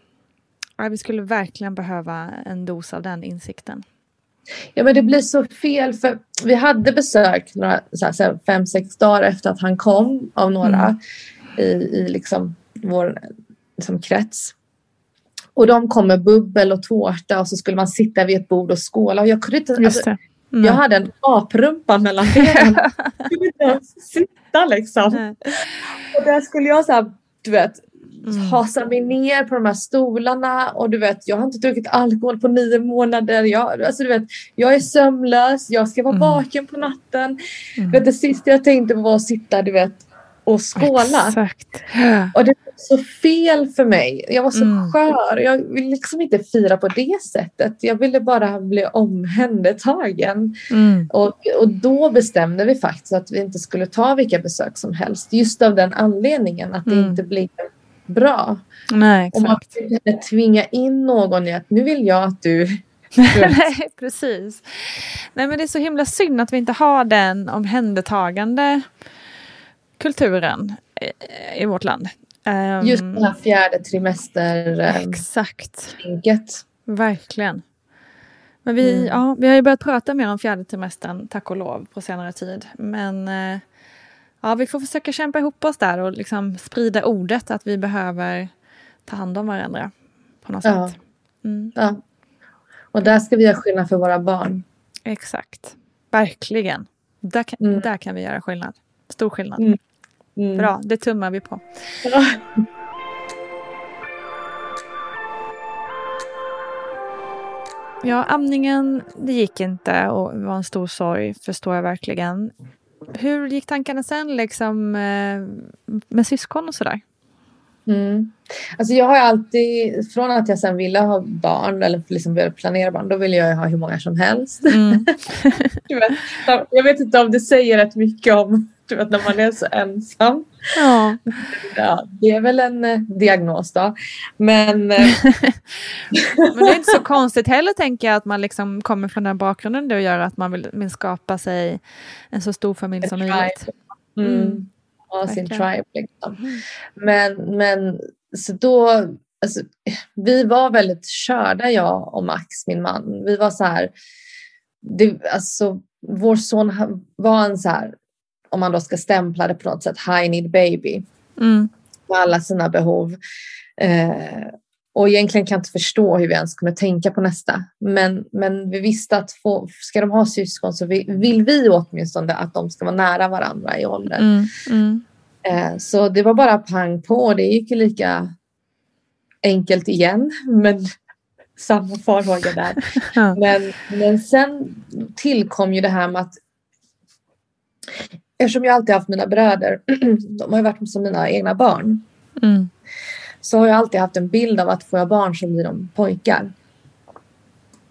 Ja, vi skulle verkligen behöva en dos av den insikten. Ja men det blir så fel för vi hade besök några, här, fem, sex dagar efter att han kom av några Mm. i, i liksom vår liksom, krets. Och de kom med bubbel och tårta och så skulle man sitta vid ett bord och skåla. Och jag kunde inte, alltså. Mm. jag hade en aprumpa mellan benen. Jag kunde inte ens sitta liksom. Och där skulle jag så här, du vet, mm. hasar mig ner på de här stolarna och du vet, jag har inte druckit alkohol på nio månader. Jag, alltså, du vet, jag är sömnlös, jag ska vara mm. vaken på natten. Mm. Vet, det sista jag tänkte på var att sitta du vet, och skåla. Exakt. Och det var så fel för mig. Jag var så mm. skör. Jag ville liksom inte fira på det sättet. Jag ville bara bli omhändertagen. Mm. Och, och då bestämde vi faktiskt att vi inte skulle ta vilka besök som helst. Just av den anledningen att det mm. inte blev bra. Nej, exakt. Och man kunde tvinga in någon i att nu vill jag att du Nej, precis. Nej, men det är så himla synd att vi inte har den omhändertagande kulturen i vårt land. Um, Just den här fjärde trimester ehm, Exakt. Tänket. Verkligen. Men vi, mm. ja, vi har ju börjat prata mer om fjärde trimestern, tack och lov, på senare tid. Men eh, ja, vi får försöka kämpa ihop oss där och liksom sprida ordet att vi behöver ta hand om varandra på något ja. sätt. Mm. Ja. Och där ska vi göra skillnad för våra barn. Exakt. Verkligen. Där kan, mm. där kan vi göra skillnad. Stor skillnad. Mm. Mm. Bra, det tummar vi på. Ja. Ja, amningen, det gick inte och var en stor sorg, förstår jag verkligen. Hur gick tankarna sen liksom eh, med syskon och sådär? Mm. Alltså jag har alltid, från att jag sen ville ha barn eller liksom började planera barn, då ville jag ha hur många som helst. Mm. jag vet inte om det säger rätt mycket om du vet, när man är så ensam. Ja. ja det är väl en eh, diagnos då. Men, eh, Men det är inte så konstigt heller tänker jag att man liksom kommer från den bakgrunden det gör att man vill, vill skapa sig en så stor familj som möjligt. Mm. Mm. Ja, sin tribe liksom. Mm. Men, men så då, alltså, vi var väldigt körda jag och Max, min man. Vi var så här, det, alltså, vår son var en så här om man då ska stämpla det på något sätt, high need baby. Mm. Med alla sina behov. Eh, och egentligen kan jag inte förstå hur vi ens kunde tänka på nästa. Men, men vi visste att få, ska de ha syskon så vi, vill vi åtminstone att de ska vara nära varandra i ålder. Mm, mm. Eh, så det var bara pang på. Det gick ju lika enkelt igen. Men samma farhåga där. men, men sen tillkom ju det här med att eftersom jag alltid haft mina bröder, de har ju varit som mina egna barn. Mm. Så har jag alltid haft en bild av att får jag barn så blir de pojkar.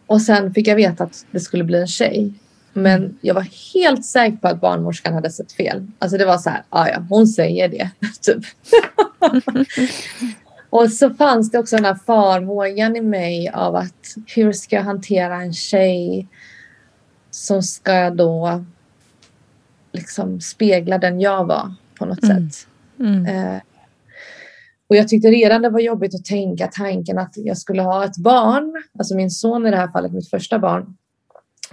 Och sen fick jag veta att det skulle bli en tjej. Men mm. jag var helt säker på att barnmorskan hade sett fel. Alltså det var så här, ah, ja hon säger det. typ. och så fanns det också den här farhågan i mig av att hur ska jag hantera en tjej som ska då liksom spegla den jag var på något mm. sätt. Mm. Eh, och jag tyckte redan det var jobbigt att tänka tanken att jag skulle ha ett barn, alltså min son i det här fallet, mitt första barn,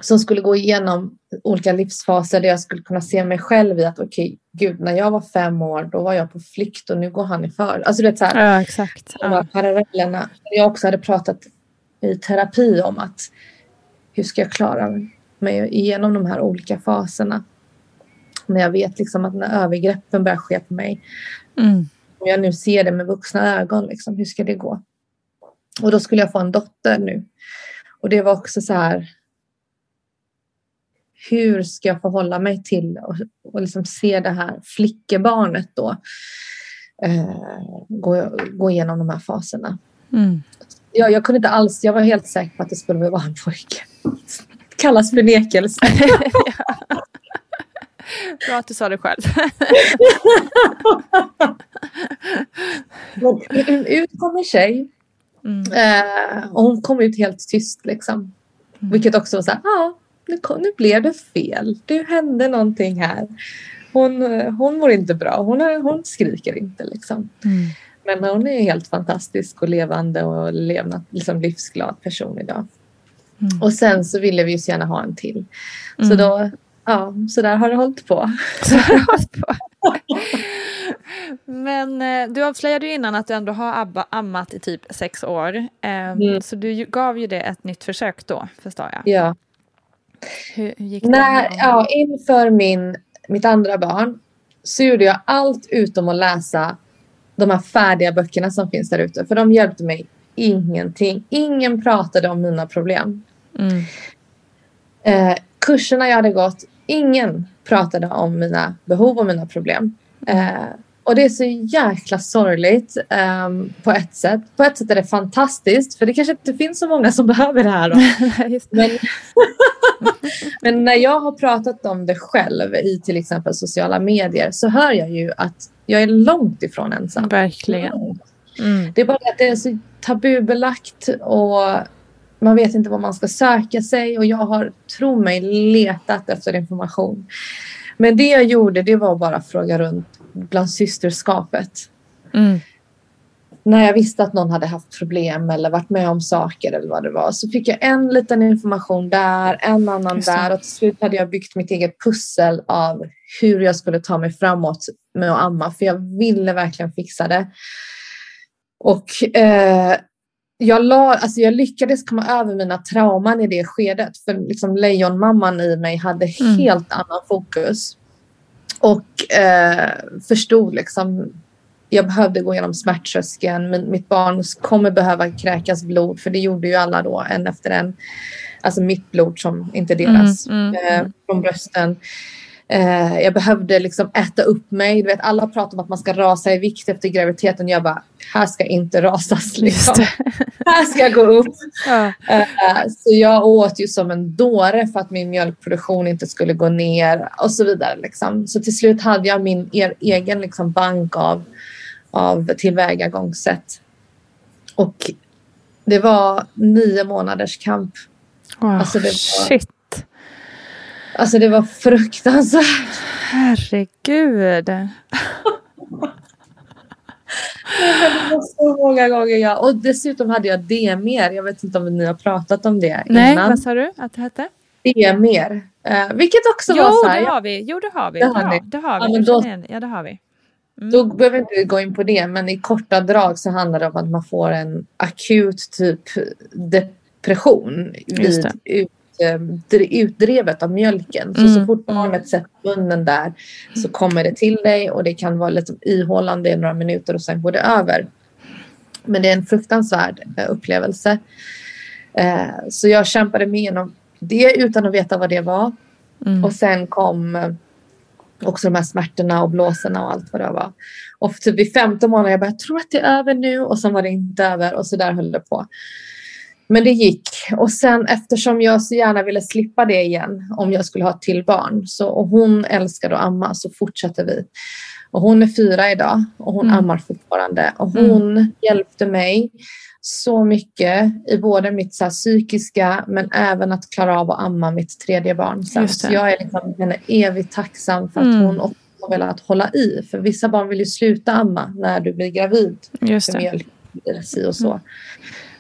som skulle gå igenom olika livsfaser där jag skulle kunna se mig själv i att okej, okay, gud, när jag var fem år, då var jag på flykt och nu går han i för. Alltså det är så här, ja, exakt. Ja. parallellerna. Jag också hade pratat i terapi om att hur ska jag klara mig igenom de här olika faserna? När jag vet liksom att när övergreppen börjar ske på mig. Mm. Om jag nu ser det med vuxna ögon, liksom, hur ska det gå? Och då skulle jag få en dotter nu. Och det var också så här. Hur ska jag förhålla mig till och, och liksom se det här flickebarnet då eh, gå, gå igenom de här faserna. Mm. Jag, jag kunde inte alls, jag var helt säker på att det skulle vara en pojke. Kallas förnekelse. Bra att du sa det själv. ut kom en tjej. Mm. Eh, och hon kom ut helt tyst liksom. Mm. Vilket också var så här, ja, nu, nu blev det fel. Det hände någonting här. Hon, hon mår inte bra. Hon, är, hon skriker inte liksom. Mm. Men hon är helt fantastisk och levande och levnad, liksom livsglad person idag. Mm. Och sen så ville vi ju så gärna ha en till. Så mm. då ja, så där har det hållit på. Men eh, du avslöjade ju innan att du ändå har abba, ammat i typ sex år. Eh, mm. Så du gav ju det ett nytt försök då, förstår jag. Ja. Hur, hur gick det? När, ja, inför min, mitt andra barn så gjorde jag allt utom att läsa de här färdiga böckerna som finns där ute. För de hjälpte mig ingenting. Ingen pratade om mina problem. Mm. Eh, kurserna jag hade gått, ingen pratade om mina behov och mina problem. Eh, och det är så jäkla sorgligt um, på ett sätt. På ett sätt är det fantastiskt för det kanske inte finns så många som behöver det här. men, men när jag har pratat om det själv i till exempel sociala medier så hör jag ju att jag är långt ifrån ensam. Verkligen. Mm. Det är bara att det är så tabubelagt och man vet inte var man ska söka sig och jag har, tro mig, letat efter information. Men det jag gjorde det var bara att fråga runt bland systerskapet. Mm. När jag visste att någon hade haft problem eller varit med om saker eller vad det var så fick jag en liten information där, en annan där och till slut hade jag byggt mitt eget pussel av hur jag skulle ta mig framåt med att amma för jag ville verkligen fixa det. Och eh, jag, la, alltså jag lyckades komma över mina trauman i det skedet för liksom lejonmamman i mig hade Mm. helt annan fokus. Och eh, förstod liksom jag behövde gå igenom smärttröskeln. Men mitt barn kommer behöva kräkas blod för det gjorde ju alla då en efter en. Alltså mitt blod som inte deras Mm, mm, eh, från brösten. Eh, jag behövde liksom äta upp mig. Du vet, alla pratar om att man ska rasa i vikt efter graviditeten. Jag bara, här ska inte rasas. Liksom. här ska jag gå upp. Ja. Eh, så jag åt ju som en dåre för att min mjölkproduktion inte skulle gå ner och så vidare. Liksom. Så till slut hade jag min er, egen liksom, bank av, av tillvägagångssätt. Och det var nio månaders kamp. Wow, Alltså, det var- Shit. Alltså det var fruktansvärt. Herregud. Det var så många gånger jag... Och dessutom hade jag D-mer. Jag vet inte om ni har pratat om det Nej, innan. vad sa du att det hette? D-mer. Eh, vilket också Jo, var så här, det har vi. Jo, det har vi. Det Det har ni. det har Ja, vi. men Jag då-. Ja, det har vi. Mm. Då behöver vi inte gå in på det, men i korta drag så handlar det om att man får en akut typ depression Just vid utdrevet av mjölken. Så, Mm, så fort barnet sätter munnen där så kommer det till dig och det kan vara lite ihållande i några minuter och sen går det över. Men det är en fruktansvärd eh, upplevelse. Eh, så jag kämpade mig igenom det utan att veta vad det var. Mm. Och sen kom eh, också de här smärtorna och blåsorna och allt vad det var. Och typ vid femte månaden jag bara, jag tror att det är över nu och sen var det inte över och så där höll det på. Men det gick och sen eftersom jag så gärna ville slippa det igen om jag skulle ha ett till barn så, och hon älskade att amma så fortsätter vi. Och hon är fyra idag och hon Mm. ammar fortfarande och Mm. hon hjälpte mig så mycket i både mitt så psykiska men även att klara av att amma mitt tredje barn. Så jag är liksom henne evigt tacksam för att Mm. hon också har velat hålla i. För vissa barn vill ju sluta amma när du blir gravid. Just det. mjölk si och så.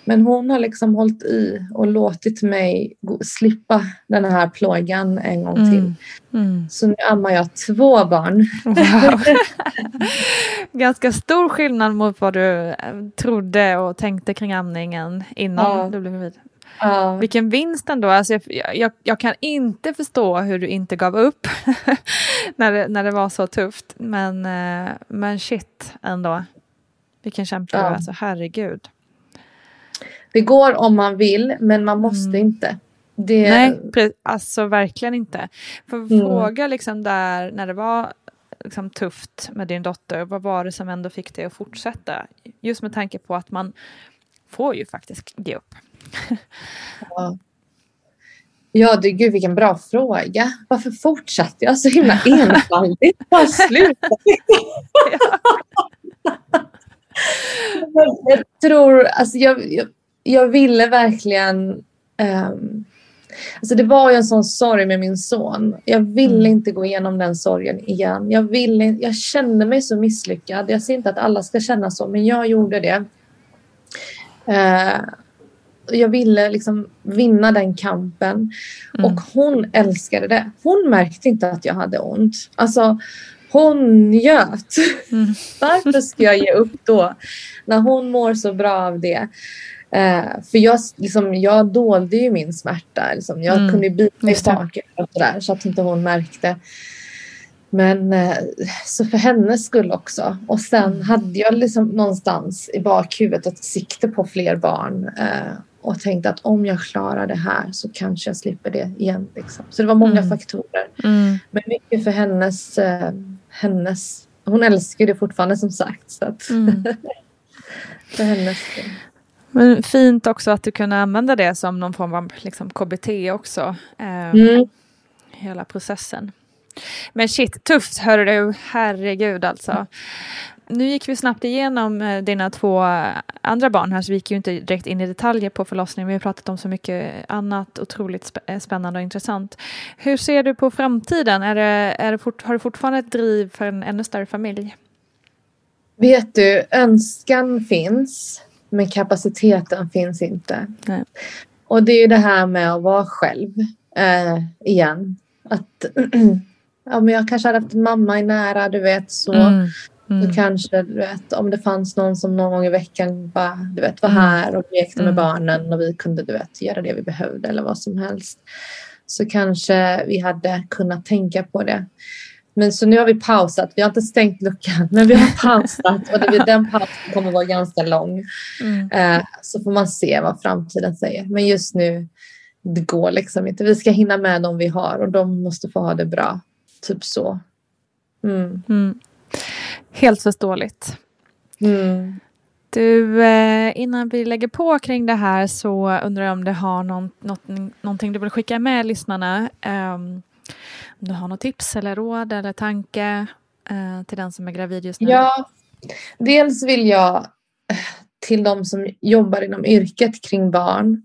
Men hon har liksom hållit i och låtit mig slippa den här plågan en gång till. Mm. Mm. Så nu ammar jag två barn. Wow. Ganska stor skillnad mot vad du eh, trodde och tänkte kring amningen innan Ja. du blev gravid. Ja. Vilken vinst ändå. Alltså jag, jag, jag kan inte förstå hur du inte gav upp när, det, när det var så tufft. Men, eh, men shit ändå. Vilken kämpe du Ja. är. Alltså, herregud. Det går om man vill men man måste Mm. inte. Det, Nej, alltså verkligen inte. För Mm. fråga liksom där när det var liksom tufft med din dotter, vad var det som ändå fick dig att fortsätta? Just med tanke på att man får ju faktiskt ge upp. Ja, ja det, gud vilken bra fråga. Varför fortsatte jag så himla enfaldigt? Bara sluta. Men jag tror, alltså jag, jag, jag ville verkligen ehm, Alltså det var ju en sån sorg med min son. Jag ville Mm. inte gå igenom den sorgen igen. Jag, ville, jag kände mig så misslyckad. Jag ser inte att alla ska känna så, men jag gjorde det. Eh, jag ville liksom vinna den kampen. Mm. Och hon älskade det. Hon märkte inte att jag hade ont. Alltså, hon njöt. Mm. Varför ska jag ge upp då? När hon mår så bra av det. Eh, för jag, liksom, jag dolde ju min smärta. Liksom. Jag Mm, kunde bita i taket och sådär, så att inte hon märkte. Men eh, så för hennes skull också. Och sen mm. hade jag liksom någonstans i bakhuvudet ett sikte på fler barn. Eh, och tänkte att om jag klarar det här så kanske jag slipper det igen. Liksom. Så det var många mm. faktorer. Mm. Men mycket för hennes, eh, hennes... Hon älskar det fortfarande som sagt. Så att mm. för hennes skull. Men fint också att du kunde använda det som någon form av liksom, KBT också. Eh, mm. Hela processen. Men shit, tufft hör du. Herregud alltså. Nu gick vi snabbt igenom eh, dina två andra barn här så vi gick ju inte direkt in i detaljer på förlossningen. Vi har pratat om så mycket annat otroligt eh, spännande och intressant. Hur ser du på framtiden? Är det, är det fort, har du fortfarande ett driv för en ännu större familj? Vet du, önskan finns men kapaciteten finns inte. Nej. Och det är det här med att vara själv eh, igen. Att ja, men jag kanske hade haft en mamma i nära, du vet så. Mm. Mm. Så kanske, du vet, om det fanns någon som någon gång i veckan bara, du vet, var mm. här och lekte med mm. barnen och vi kunde du vet, göra det vi behövde eller vad som helst. Så kanske vi hade kunnat tänka på det. Men så nu har vi pausat. Vi har inte stängt luckan, men vi har pausat och det, den pausen kommer vara ganska lång. Mm. Eh, så får man se vad framtiden säger. Men just nu, det går liksom inte. Vi ska hinna med dem vi har och de måste få ha det bra. Typ så. Mm. Mm. Helt förståeligt. Mm. Du, eh, innan vi lägger på kring det här så undrar jag om du har någon, något, någonting du vill skicka med lyssnarna. Um, om du har något tips eller råd eller tanke eh, till den som är gravid just nu? Ja, dels vill jag till de som jobbar inom yrket kring barn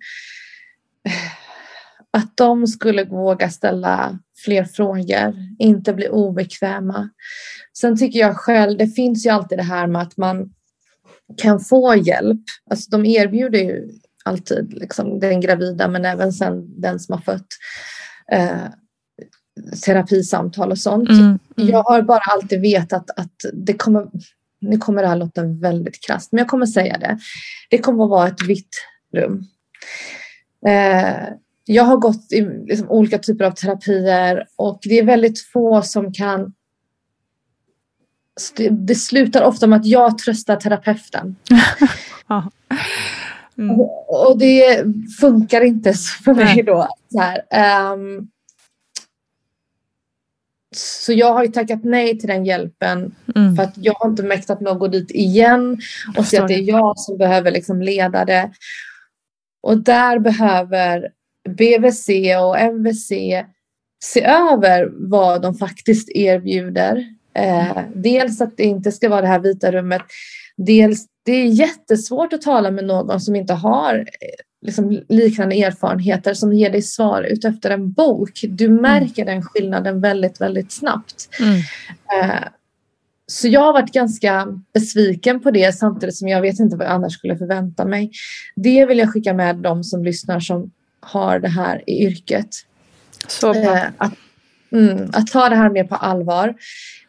att de skulle våga ställa fler frågor, inte bli obekväma. Sen tycker jag själv, det finns ju alltid det här med att man kan få hjälp. Alltså de erbjuder ju alltid liksom, den gravida men även sen den som har fött eh, terapisamtal och sånt. Mm, mm. Jag har bara alltid vetat att det kommer, nu kommer det här låta väldigt krasst, men jag kommer säga det. Det kommer att vara ett vitt rum. Eh, jag har gått i liksom olika typer av terapier och det är väldigt få som kan det slutar ofta med att jag tröstar terapeuten. mm. och, det funkar inte för mig då. Så, här, um, så jag har ju tackat nej till den hjälpen mm. för att jag har inte mäktat med att gå dit igen och se att det är jag som behöver liksom leda det. Och där behöver BVC och MVC se över vad de faktiskt erbjuder. Eh, dels att det inte ska vara det här vita rummet. Dels det är jättesvårt att tala med någon som inte har eh, liksom, liknande erfarenheter som ger dig svar utefter en bok. Du mm. märker mm. den skillnaden väldigt, väldigt snabbt. Mm. Eh, så jag har varit ganska besviken på det samtidigt som jag vet inte vad jag annars skulle förvänta mig. Det vill jag skicka med de som lyssnar som har det här i yrket. Så bra. Eh, att, mm, att ta det här mer på allvar.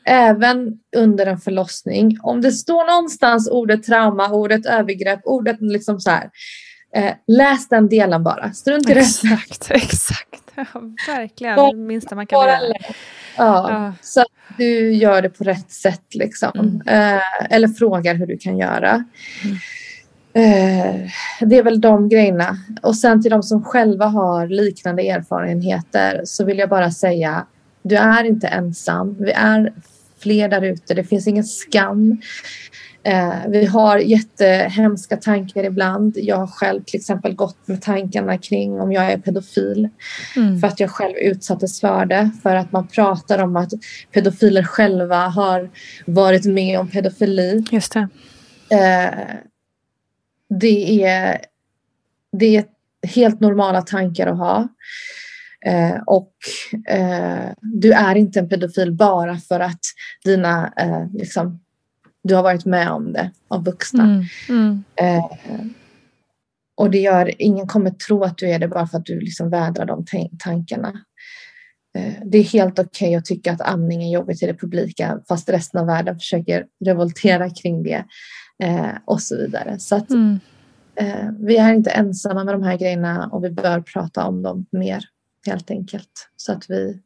Även under en förlossning. Om det står någonstans ordet trauma, ordet övergrepp, ordet liksom så här. Eh, läs den delen bara. Strunt i resten. Exakt, exakt. Ja, verkligen. det minsta man kan göra. Ja, ja, Så att du gör det på rätt sätt. Liksom. Mm. Eh, eller frågar hur du kan göra. Mm. Eh, det är väl de grejerna. Och sen till de som själva har liknande erfarenheter så vill jag bara säga du är inte ensam. Vi är fler där ute. Det finns ingen skam. Eh, vi har jättehemska tankar ibland. Jag har själv till exempel gått med tankarna kring om jag är pedofil. Mm. För att jag själv utsattes för det. För att man pratar om att pedofiler själva har varit med om pedofili. Just det. Eh, det är, det är helt normala tankar att ha. Eh, och eh, du är inte en pedofil bara för att dina, eh, liksom, du har varit med om det av vuxna. Mm, mm. Eh, och det gör, ingen kommer tro att du är det bara för att du liksom vädrar de tankarna. Eh, det är helt okej okay att tycka att amning är jobbigt i det publika fast resten av världen försöker revoltera kring det eh, och så vidare. Så att, mm. eh, vi är inte ensamma med de här grejerna och vi bör prata om dem mer helt enkelt så att vi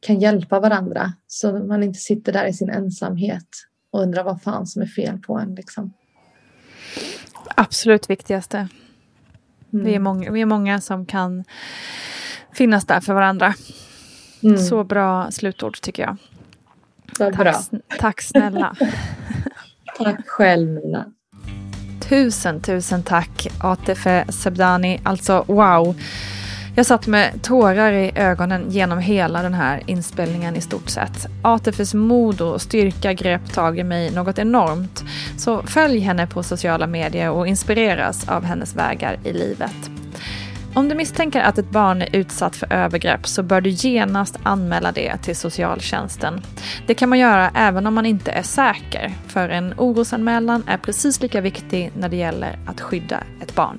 kan hjälpa varandra så man inte sitter där i sin ensamhet och undrar vad fan som är fel på en. Liksom. Absolut viktigaste. Mm. Vi, är Mm. många, vi är många som kan finnas där för varandra. Mm. Så bra slutord tycker jag. Vad bra. Tack, sn- tack snälla. Tack själv Nina. Tusen, tusen tack Atife Sebdani. Alltså wow. Jag satt med tårar i ögonen genom hela den här inspelningen i stort sett. Atefis mod och styrka grep tag i mig något enormt. Så följ henne på sociala medier och inspireras av hennes vägar i livet. Om du misstänker att ett barn är utsatt för övergrepp så bör du genast anmäla det till socialtjänsten. Det kan man göra även om man inte är säker, för en orosanmälan är precis lika viktig när det gäller att skydda ett barn.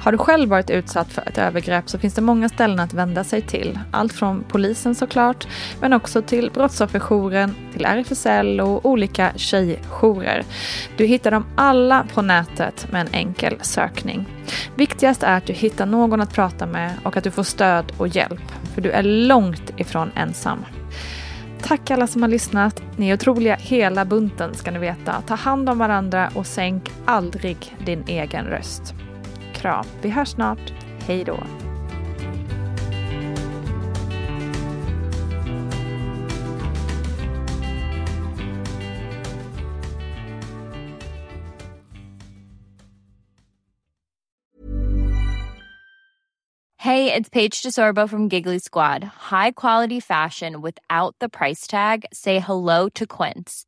Har du själv varit utsatt för ett övergrepp så finns det många ställen att vända sig till. Allt från polisen såklart, men också till Brottsofferjouren, till RFSL och olika tjejjourer. Du hittar dem alla på nätet med en enkel sökning. Viktigast är att du hittar någon att prata med och att du får stöd och hjälp, för du är långt ifrån ensam. Tack alla som har lyssnat. Ni är otroliga hela bunten ska ni veta. Ta hand om varandra och sänk aldrig din egen röst. Kram. Vi hörs snart. Hej då. Hey, it's Paige DeSorbo from Giggly Squad. High quality fashion without the price tag. Say hello to Quince.